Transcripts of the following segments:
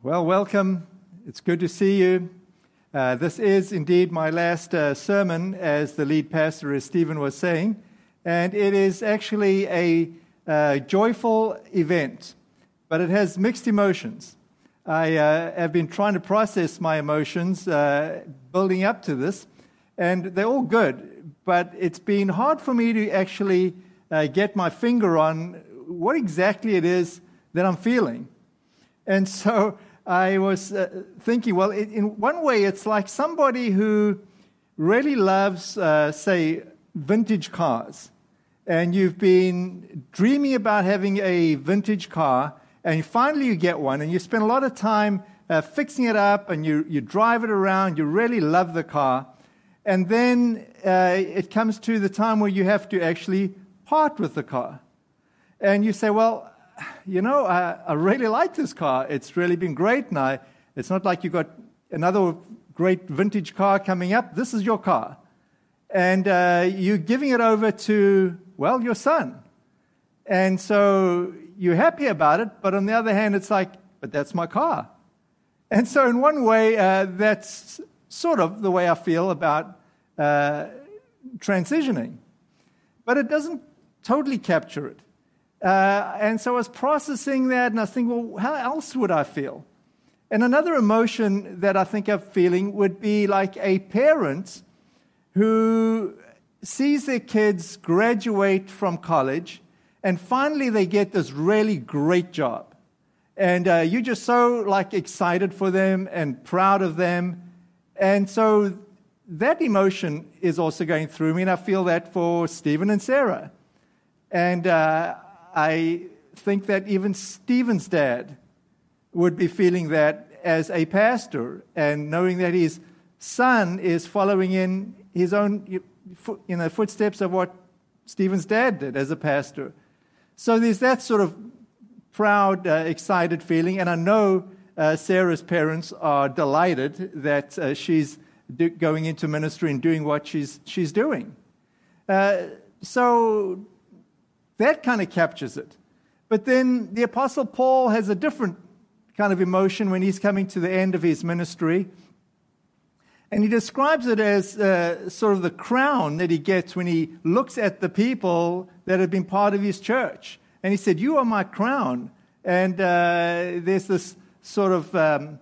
Well, welcome. It's good to see you. Uh, this is indeed my last uh, sermon as the lead pastor, as Stephen was saying, and it is actually a uh, joyful event, but it has mixed emotions. I uh, have been trying to process my emotions uh, building up to this, and they're all good, but it's been hard for me to actually uh, get my finger on what exactly it is that I'm feeling. And so I was uh, thinking, well, it, in one way, it's like somebody who really loves, uh, say, vintage cars. And you've been dreaming about having a vintage car, and finally you get one, and you spend a lot of time uh, fixing it up, and you, you drive it around, you really love the car. And then uh, it comes to the time where you have to actually part with the car. And you say, well, you know, I, I, really like this car. It's really been great. I, it's not like you've got another great vintage car coming up. This is your car. And uh, you're giving it over to, well, your son. And so you're happy about it. But on the other hand, it's like, but that's my car. And so, in one way, uh, that's sort of the way I feel about uh, transitioning. But it doesn't totally capture it. Uh, and so I was processing that, and I was thinking, well, how else would I feel? And another emotion that I think I'm feeling would be like a parent who sees their kids graduate from college, and finally they get this really great job. And uh, you're just so like excited for them and proud of them. And so that emotion is also going through me, and I feel that for Stephen and Sarah. And uh, I think that even Stephen's dad would be feeling that as a pastor and knowing that his son is following in his own you know, footsteps of what Stephen's dad did as a pastor. So there's that sort of proud, uh, excited feeling. And I know uh, Sarah's parents are delighted that uh, she's do- going into ministry and doing what she's, she's doing. Uh, so that kind of captures it. But then the Apostle Paul has a different kind of emotion when he's coming to the end of his ministry. And he describes it as uh, sort of the crown that he gets when he looks at the people that have been part of his church. And he said, You are my crown. And uh, there's this sort of um,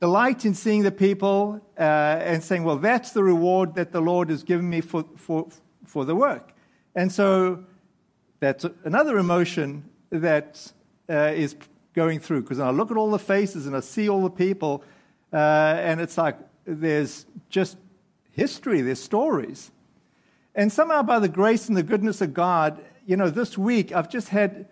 delight in seeing the people uh, and saying, Well, that's the reward that the Lord has given me for, for, for the work. And so that's another emotion that uh, is going through because I look at all the faces and I see all the people, uh, and it's like there's just history, there's stories. And somehow, by the grace and the goodness of God, you know, this week I've just had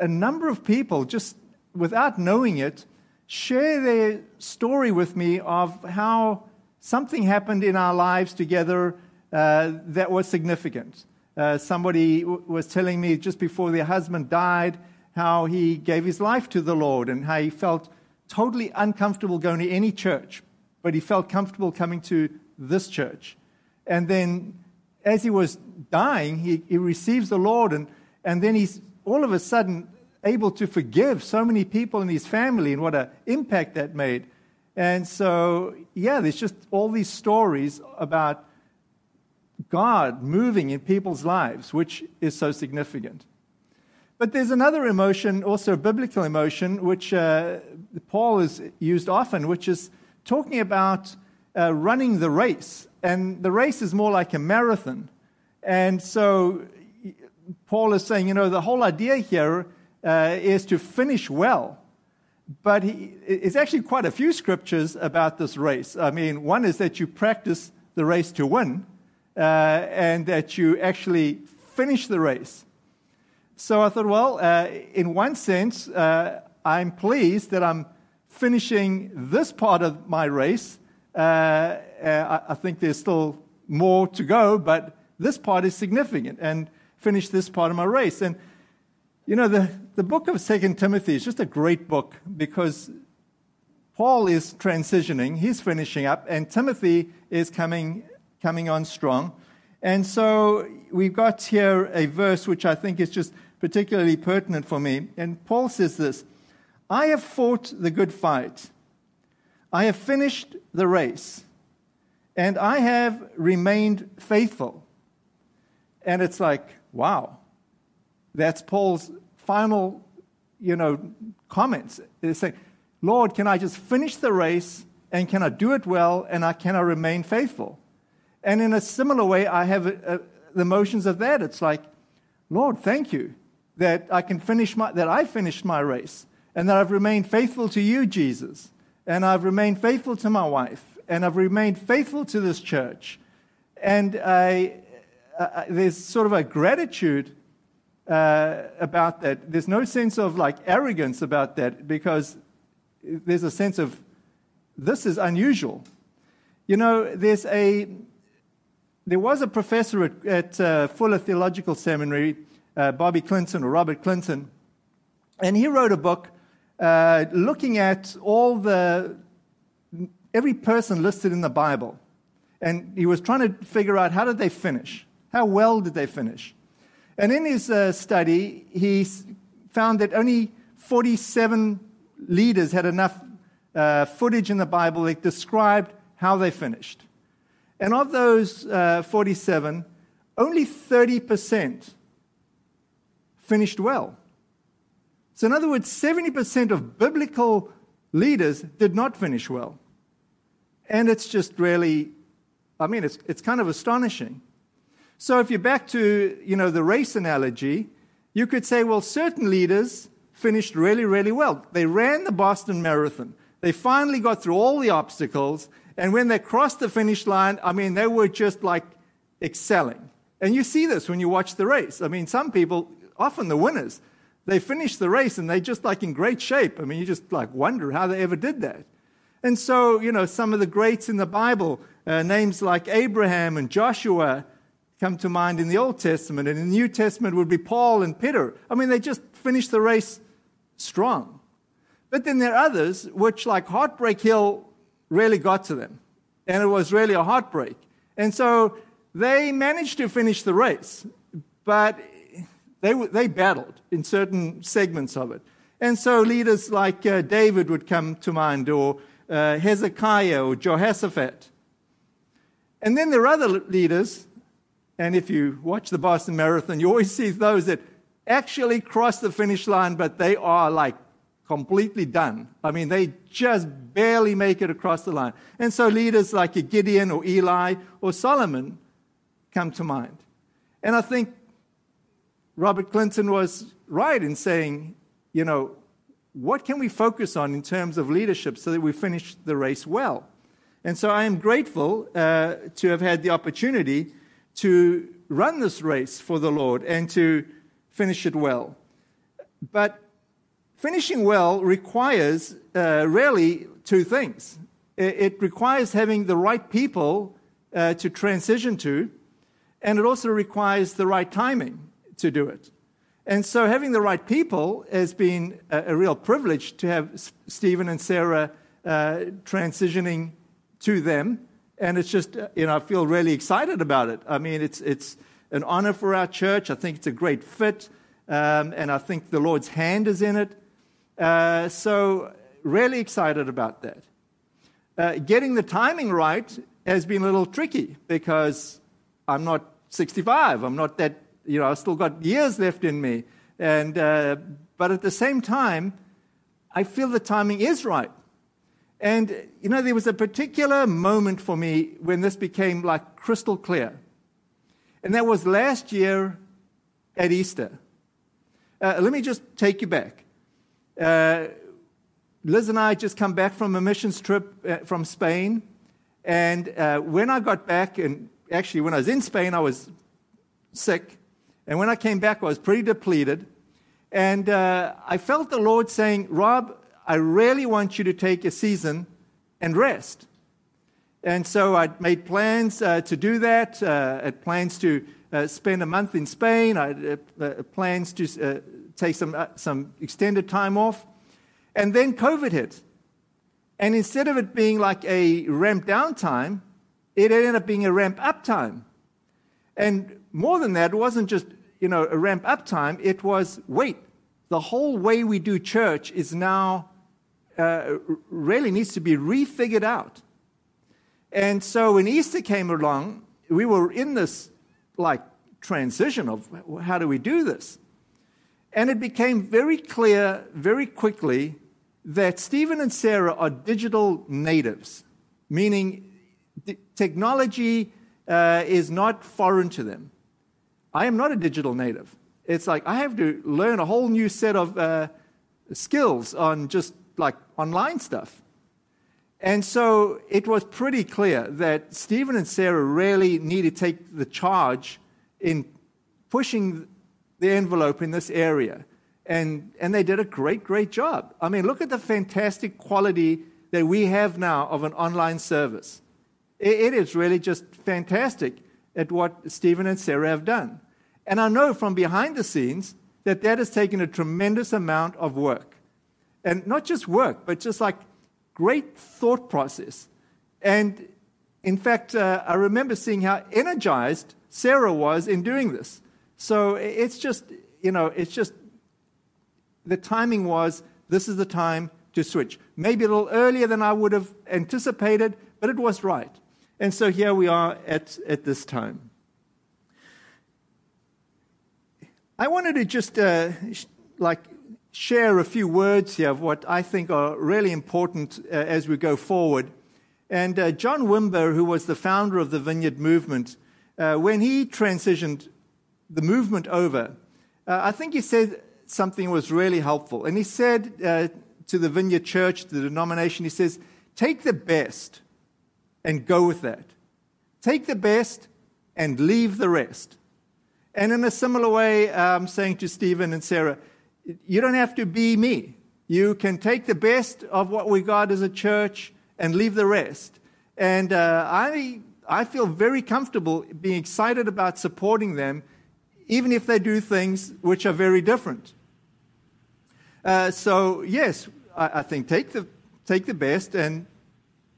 a number of people, just without knowing it, share their story with me of how something happened in our lives together uh, that was significant. Uh, somebody w- was telling me just before their husband died how he gave his life to the Lord and how he felt totally uncomfortable going to any church, but he felt comfortable coming to this church. And then as he was dying, he, he receives the Lord, and, and then he's all of a sudden able to forgive so many people in his family and what an impact that made. And so, yeah, there's just all these stories about God moving in people's lives, which is so significant. But there's another emotion, also a biblical emotion, which uh, Paul has used often, which is talking about uh, running the race. And the race is more like a marathon. And so Paul is saying, you know, the whole idea here uh, is to finish well. But he, it's actually quite a few scriptures about this race. I mean, one is that you practice the race to win uh, and that you actually finish the race. So I thought, well, uh, in one sense, uh, I'm pleased that I'm finishing this part of my race. Uh, uh, I, I think there's still more to go, but this part is significant and finish this part of my race. And, you know, the, the book of Second Timothy is just a great book because Paul is transitioning, he's finishing up, and Timothy is coming coming on strong. And so we've got here a verse which I think is just particularly pertinent for me. And Paul says this I have fought the good fight. I have finished the race, and I have remained faithful. And it's like, wow, that's Paul's final, you know, comments. It's saying, Lord, can I just finish the race and can I do it well and I, can I remain faithful? And in a similar way, I have a, a, the motions of that. It's like, Lord, thank you that I can finish my, that I finished my race and that I've remained faithful to you, Jesus. And I've remained faithful to my wife and I've remained faithful to this church. And I, I, there's sort of a gratitude uh, about that. There's no sense of like arrogance about that because there's a sense of this is unusual. You know, there's a there was a professor at, at uh, Fuller Theological Seminary, uh, Bobby Clinton or Robert Clinton, and he wrote a book uh, looking at all the every person listed in the Bible, and he was trying to figure out how did they finish, how well did they finish, and in his uh, study he found that only 47 leaders had enough uh, footage in the Bible that described how they finished. And of those uh, 47, only 30% finished well. So, in other words, 70% of biblical leaders did not finish well. And it's just really, I mean, it's, it's kind of astonishing. So, if you're back to, you know, the race analogy, you could say, well, certain leaders finished really, really well. They ran the Boston Marathon. They finally got through all the obstacles. And when they crossed the finish line, I mean, they were just like excelling. And you see this when you watch the race. I mean, some people, often the winners, they finish the race and they're just like in great shape. I mean, you just like wonder how they ever did that. And so, you know, some of the greats in the Bible, uh, names like Abraham and Joshua, come to mind in the Old Testament. And in the New Testament would be Paul and Peter. I mean, they just finished the race strong. But then there are others which, like Heartbreak Hill, really got to them. And it was really a heartbreak. And so they managed to finish the race, but they, they battled in certain segments of it. And so leaders like uh, David would come to mind, or uh, Hezekiah, or Jehoshaphat. And then there are other leaders, and if you watch the Boston Marathon, you always see those that actually cross the finish line, but they are like completely done. I mean, they just barely make it across the line. And so leaders like Gideon or Eli or Solomon come to mind. And I think Robert Clinton was right in saying, you know, what can we focus on in terms of leadership so that we finish the race well? And so I am grateful uh, to have had the opportunity to run this race for the Lord and to finish it well. But finishing well requires uh, really two things it, requires having the right people uh, to transition to, and it also requires the right timing to do it. And so, having the right people has been a, a real privilege to have S- Stephen and Sarah uh, transitioning to them. And it's just, uh, you know, I feel really excited about it. I mean, it's, it's an honor for our church. I think it's a great fit. Um, and I think the Lord's hand is in it. Uh, so, really excited about that. Uh, getting the timing right has been a little tricky because I'm not 65. I'm not that, you know, I've still got years left in me. And, uh, but at the same time, I feel the timing is right. And, you know, there was a particular moment for me when this became like crystal clear. And that was last year at Easter. Let me just take you back. Uh, Liz and I just come back from a missions trip uh, from Spain. And uh, when I got back, and actually when I was in Spain, I was sick. And when I came back, I was pretty depleted. And uh, I felt the Lord saying, Rob, I really want you to take a season and rest. And so I made plans uh, to do that. I had plans to uh, spend a month in Spain. I had uh, plans to take some, uh, some extended time off. And then COVID hit. And instead of it being like a ramp down time, it ended up being a ramp up time. And more than that, it wasn't just, you know, a ramp up time, it was wait, the whole way we do church is now uh, really needs to be refigured out. And so when Easter came along, we were in this like transition of how do we do this? And it became very clear very quickly that Stephen and Sarah are digital natives, meaning technology uh, is not foreign to them. I am not a digital native. It's like I have to learn a whole new set of uh, skills on just like online stuff. And so it was pretty clear that Stephen and Sarah really need to take the charge in pushing the envelope in this area. And, and they did a great, great job. I mean, look at the fantastic quality that we have now of an online service. it, it is really just fantastic at what Stephen and Sarah have done. And I know from behind the scenes that that has taken a tremendous amount of work. And not just work, but just like great thought process. And in fact, uh, I remember seeing how energized Sarah was in doing this. So it's just, you know, it's just the timing was this is the time to switch. Maybe a little earlier than I would have anticipated, but it was right. And so here we are at, at this time. I wanted to just uh, sh- like share a few words here of what I think are really important uh, as we go forward. And uh, John Wimber, who was the founder of the Vineyard Movement, uh, when he transitioned the movement over, uh, I think he said something was really helpful. And he said uh, to the Vineyard Church, the denomination, he says, take the best and go with that. Take the best and leave the rest. And in a similar way, I'm saying to Stephen and Sarah, you don't have to be me. You can take the best of what we got as a church and leave the rest. And uh, I, I feel very comfortable being excited about supporting them, even if they do things which are very different. Uh, so, yes, I, I, think take the, take the best and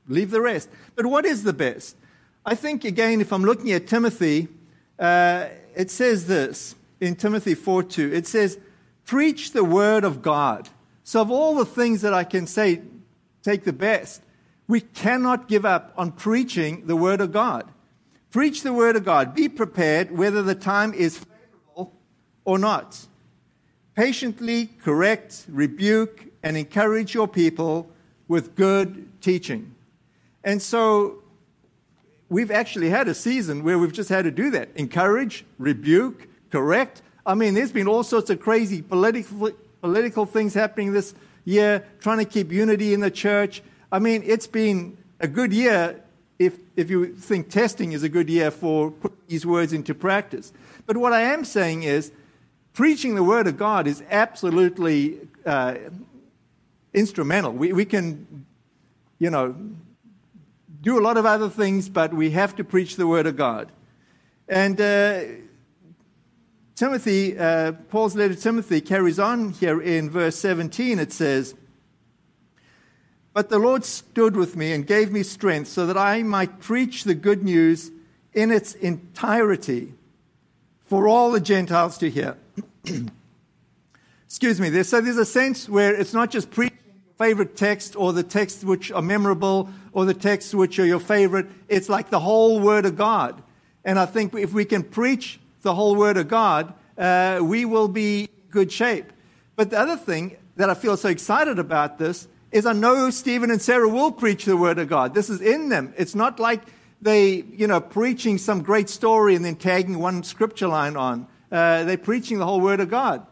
leave the rest. But what is the best? I think, again, if I'm looking at Timothy, uh, it says this in Timothy 4 2. It says, Preach the word of God. So, of all the things that I can say, take the best. We cannot give up on preaching the word of God. Preach the word of God. Be prepared whether the time is or not. Patiently correct, rebuke, and encourage your people with good teaching. And so we've actually had a season where we've just had to do that encourage, rebuke, correct. I mean, there's been all sorts of crazy political, political things happening this year, trying to keep unity in the church. I mean, it's been a good year if, if you think testing is a good year for putting these words into practice. But what I am saying is, preaching the Word of God is absolutely uh, instrumental. We, we can, you know, do a lot of other things, but we have to preach the Word of God. And uh, Timothy, uh, Paul's letter to Timothy carries on here in verse 17. It says, But the Lord stood with me and gave me strength so that I might preach the good news in its entirety for all the Gentiles to hear. Excuse me. So there's a sense where it's not just preaching favorite text or the texts which are memorable or the texts which are your favorite. It's like the whole Word of God. And I think if we can preach the whole Word of God, uh, we will be in good shape. But the other thing that I feel so excited about this is I know Stephen and Sarah will preach the Word of God. This is in them. It's not like they, you know, preaching some great story and then tagging one scripture line on. Uh, they're preaching the whole Word of God.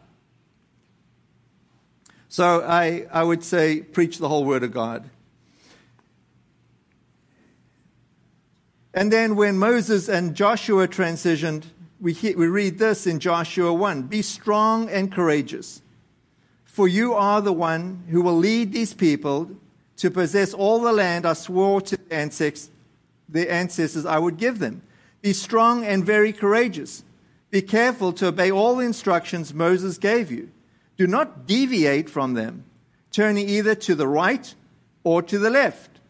So I, I would say, preach the whole Word of God. And then when Moses and Joshua transitioned, we, hear, we read this in Joshua 1 Be strong and courageous, for you are the one who will lead these people to possess all the land I swore to their ancestors, I would give them. Be strong and very courageous. Be careful to obey all the instructions Moses gave you. Do not deviate from them, turning either to the right or to the left.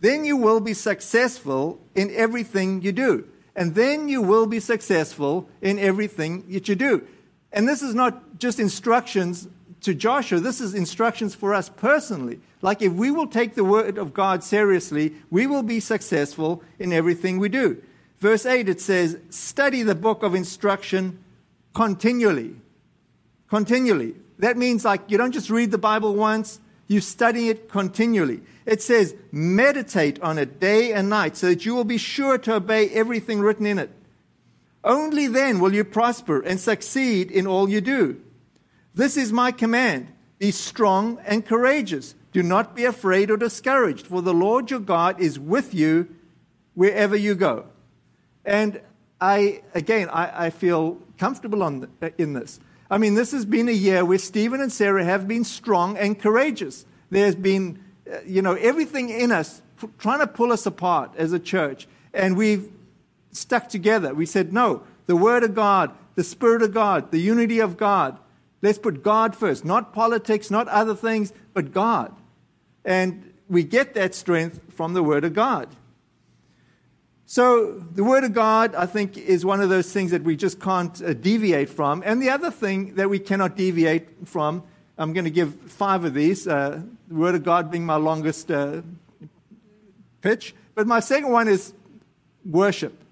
Then you will be successful in everything you do. And then you will be successful in everything that you do. And this is not just instructions to Joshua, this is instructions for us personally. Like, if we will take the word of God seriously, we will be successful in everything we do. Verse 8, it says, Study the book of instruction continually. Continually. That means, like, you don't just read the Bible once, you study it continually. It says, Meditate on it day and night so that you will be sure to obey everything written in it. Only then will you prosper and succeed in all you do. This is my command be strong and courageous. Do not be afraid or discouraged, for the Lord your God is with you wherever you go. And I, again, I, I feel comfortable on, in this. I mean, this has been a year where Stephen and Sarah have been strong and courageous. There's been, uh, you know, everything in us trying to pull us apart as a church. And we've stuck together. We said, no, the Word of God, the Spirit of God, the unity of God. Let's put God first, not politics, not other things, but God. And we get that strength from the Word of God. So, the Word of God, I think, is one of those things that we just can't uh, deviate from. And the other thing that we cannot deviate from, I'm going to give five of these, uh, the Word of God being my longest uh, pitch. But my second one is worship.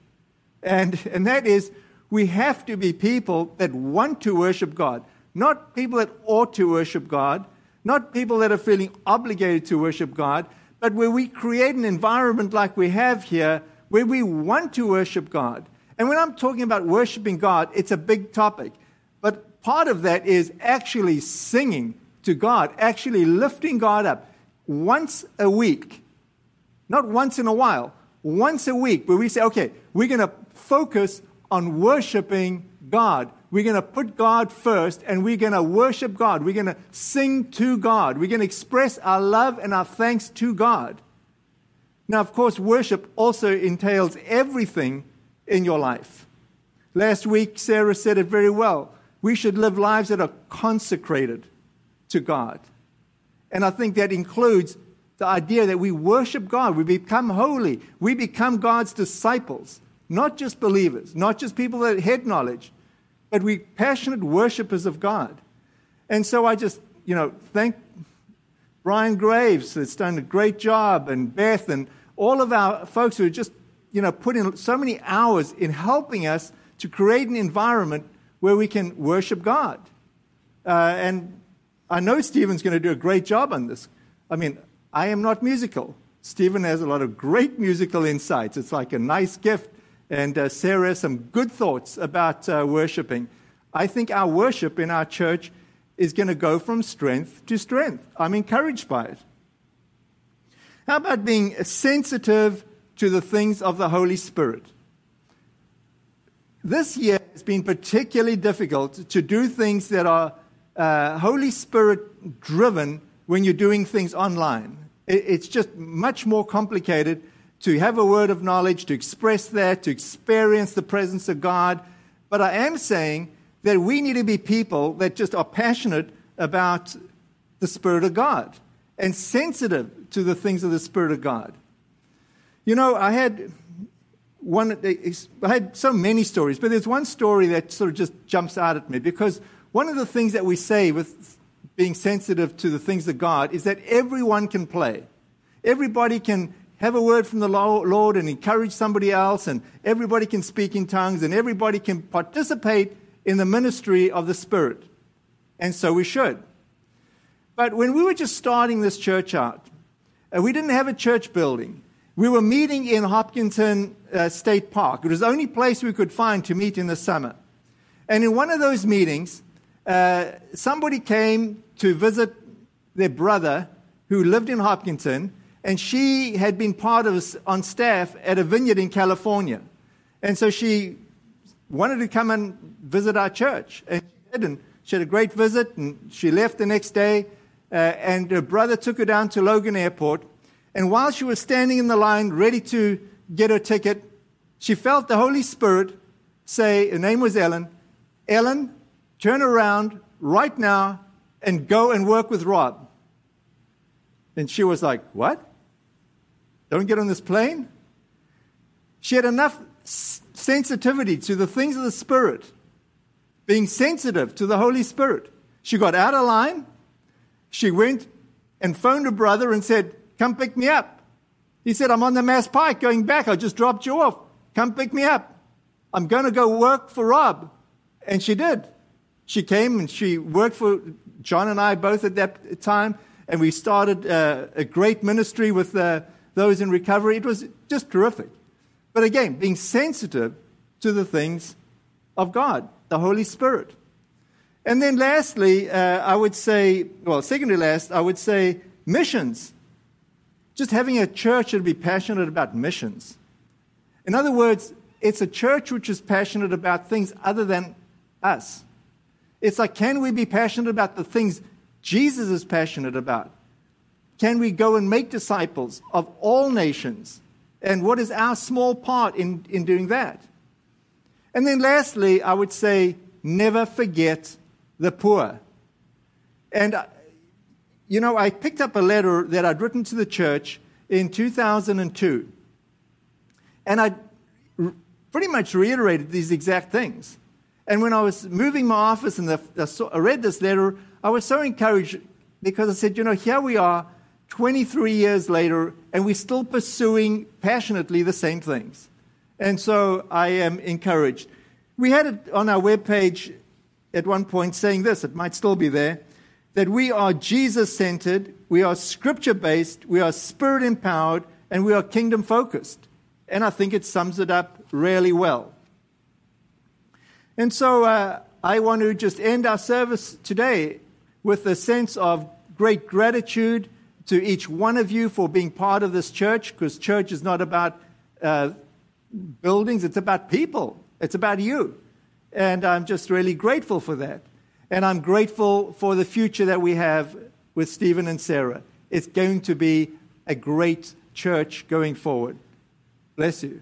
And, and that is, we have to be people that want to worship God, not people that ought to worship God, not people that are feeling obligated to worship God, but where we create an environment like we have here where we want to worship God. And when I'm talking about worshiping God, it's a big topic. But part of that is actually singing to God, actually lifting God up once a week. Not once in a while, once a week, where we say, okay, we're going to focus on worshiping God. We're going to put God first and we're going to worship God. We're going to sing to God. We're going to express our love and our thanks to God. Now, of course, worship also entails everything in your life. Last week, Sarah said it very well. We should live lives that are consecrated to God. And I think that includes the idea that we worship God, we become holy, we become God's disciples, not just believers, not just people that head knowledge, but we passionate worshippers of God. And so I just, you know, thank Brian Graves that's done a great job, and Beth, and all of our folks who just, you know, put in so many hours in helping us to create an environment where we can worship God. Uh, and I know Stephen's going to do a great job on this. I mean, I am not musical. Stephen has a lot of great musical insights. It's like a nice gift. And uh, Sarah has some good thoughts about uh, worshiping. I think our worship in our church is going to go from strength to strength. I'm encouraged by it. How about being sensitive to the things of the Holy Spirit? This year has been particularly difficult to do things that are uh, Holy Spirit driven when you're doing things online. It's just much more complicated to have a word of knowledge, to express that, to experience the presence of God. But I am saying that we need to be people that just are passionate about the Spirit of God and sensitive to the things of the Spirit of God. You know, I had one, I had so many stories, but there's one story that sort of just jumps out at me because one of the things that we say with being sensitive to the things of God is that everyone can play. Everybody can have a word from the Lord and encourage somebody else, and everybody can speak in tongues, and everybody can participate in the ministry of the Spirit. And so we should. But when we were just starting this church out, uh, we didn't have a church building. We were meeting in Hopkinton uh, State Park. It was the only place we could find to meet in the summer. And in one of those meetings, uh, somebody came to visit their brother who lived in Hopkinton, and she had been part of on staff at a vineyard in California. And so she wanted to come and visit our church. And she did, and she had a great visit, and she left the next day Uh, and her brother took her down to Logan Airport. And while she was standing in the line, ready to get her ticket, she felt the Holy Spirit say, her name was Ellen, Ellen, turn around right now and go and work with Rob. And she was like, What? Don't get on this plane? She had enough sensitivity to the things of the Spirit, being sensitive to the Holy Spirit. She got out of line she went and phoned her brother and said, Come pick me up. He said, I'm on the Mass Pike going back. I just dropped you off. Come pick me up. I'm going to go work for Rob. And she did. She came and she worked for John and I both at that time. And we started uh, a great ministry with uh, those in recovery. It was just terrific. But again, being sensitive to the things of God, the Holy Spirit. And then lastly, uh, I would say, well, secondly last, I would say missions. Just having a church that would be passionate about missions. In other words, it's a church which is passionate about things other than us. It's like, can we be passionate about the things Jesus is passionate about? Can we go and make disciples of all nations? And what is our small part in, in doing that? And then lastly, I would say, never forget the poor. And, uh, you know, I picked up a letter that I'd written to the church in 2002. And I pretty much reiterated these exact things. And when I was moving my office and the, I, saw, I read this letter, I was so encouraged because I said, you know, here we are 23 years later, and we're still pursuing passionately the same things. And so I am encouraged. We had it on our webpage at one point saying this, it might still be there, that we are Jesus centered, we are scripture based, we are spirit empowered, and we are kingdom focused. And I think it sums it up really well. And so uh, I want to just end our service today with a sense of great gratitude to each one of you for being part of this church, because church is not about uh, buildings, it's about people, it's about you. And I'm just really grateful for that. And I'm grateful for the future that we have with Stephen and Sarah. It's going to be a great church going forward. Bless you.